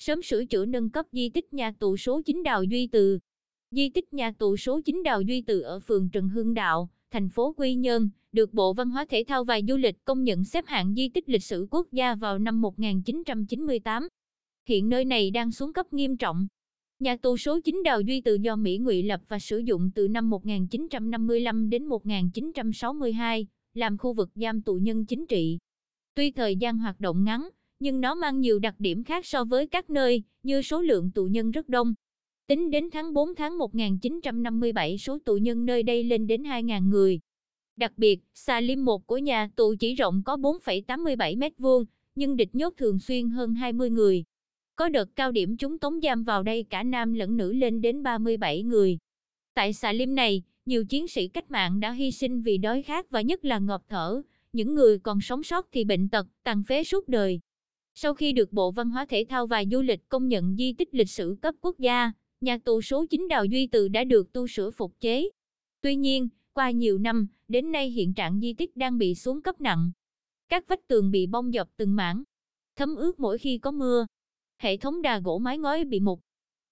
Sớm sửa chữa nâng cấp di tích nhà tù số 9 Đào Duy Từ. Di tích nhà tù số 9 Đào Duy Từ ở phường Trần Hưng Đạo, thành phố Quy Nhơn, được Bộ Văn hóa Thể thao và Du lịch công nhận xếp hạng di tích lịch sử quốc gia vào năm 1998. Hiện nơi này đang xuống cấp nghiêm trọng. Nhà tù số 9 Đào Duy Từ do Mỹ ngụy lập và sử dụng từ năm 1955 đến 1962, làm khu vực giam tù nhân chính trị. Tuy thời gian hoạt động ngắn, nhưng nó mang nhiều đặc điểm khác so với các nơi, như số lượng tù nhân rất đông. Tính đến tháng 4 tháng 1957 số tù nhân nơi đây lên đến 2.000 người. Đặc biệt, xà lim 1 của nhà tù chỉ rộng có 4,87 mét vuông, nhưng địch nhốt thường xuyên hơn 20 người. Có đợt cao điểm chúng tống giam vào đây cả nam lẫn nữ lên đến 37 người. Tại xà lim này, nhiều chiến sĩ cách mạng đã hy sinh vì đói khát và nhất là ngọt thở, những người còn sống sót thì bệnh tật, tàn phế suốt đời. Sau khi được Bộ Văn hóa Thể thao và Du lịch công nhận di tích lịch sử cấp quốc gia, nhà tù số 9 Đào Duy Từ đã được tu sửa phục chế. Tuy nhiên, qua nhiều năm, đến nay hiện trạng di tích đang bị xuống cấp nặng. Các vách tường bị bong dọc từng mảng, thấm ướt mỗi khi có mưa. Hệ thống đà gỗ mái ngói bị mục,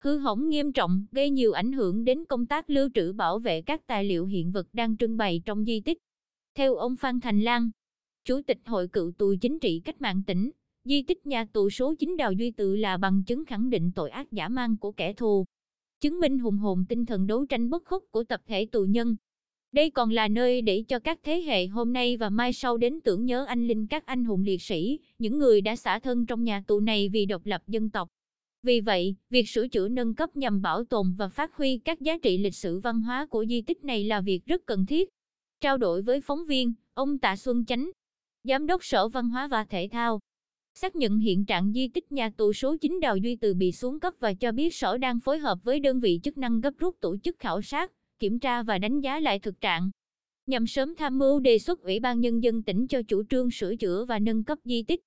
hư hỏng nghiêm trọng, gây nhiều ảnh hưởng đến công tác lưu trữ bảo vệ các tài liệu hiện vật đang trưng bày trong di tích. Theo ông Phan Thành Lan, Chủ tịch Hội cựu tù chính trị cách mạng tỉnh, di tích nhà tù số 9 Đào Duy Tự là bằng chứng khẳng định tội ác giả mang của kẻ thù, chứng minh hùng hồn tinh thần đấu tranh bất khuất của tập thể tù nhân. Đây còn là nơi để cho các thế hệ hôm nay và mai sau đến tưởng nhớ anh linh các anh hùng liệt sĩ, những người đã xả thân trong nhà tù này vì độc lập dân tộc. Vì vậy, việc sửa chữa nâng cấp nhằm bảo tồn và phát huy các giá trị lịch sử văn hóa của di tích này là việc rất cần thiết. Trao đổi với phóng viên, ông Tạ Xuân Chánh, Giám đốc Sở Văn hóa và Thể thao, xác nhận hiện trạng di tích nhà tù số 9 Đào Duy Từ bị xuống cấp và cho biết Sở đang phối hợp với đơn vị chức năng gấp rút tổ chức khảo sát, kiểm tra và đánh giá lại thực trạng, nhằm sớm tham mưu đề xuất Ủy ban Nhân dân tỉnh cho chủ trương sửa chữa và nâng cấp di tích.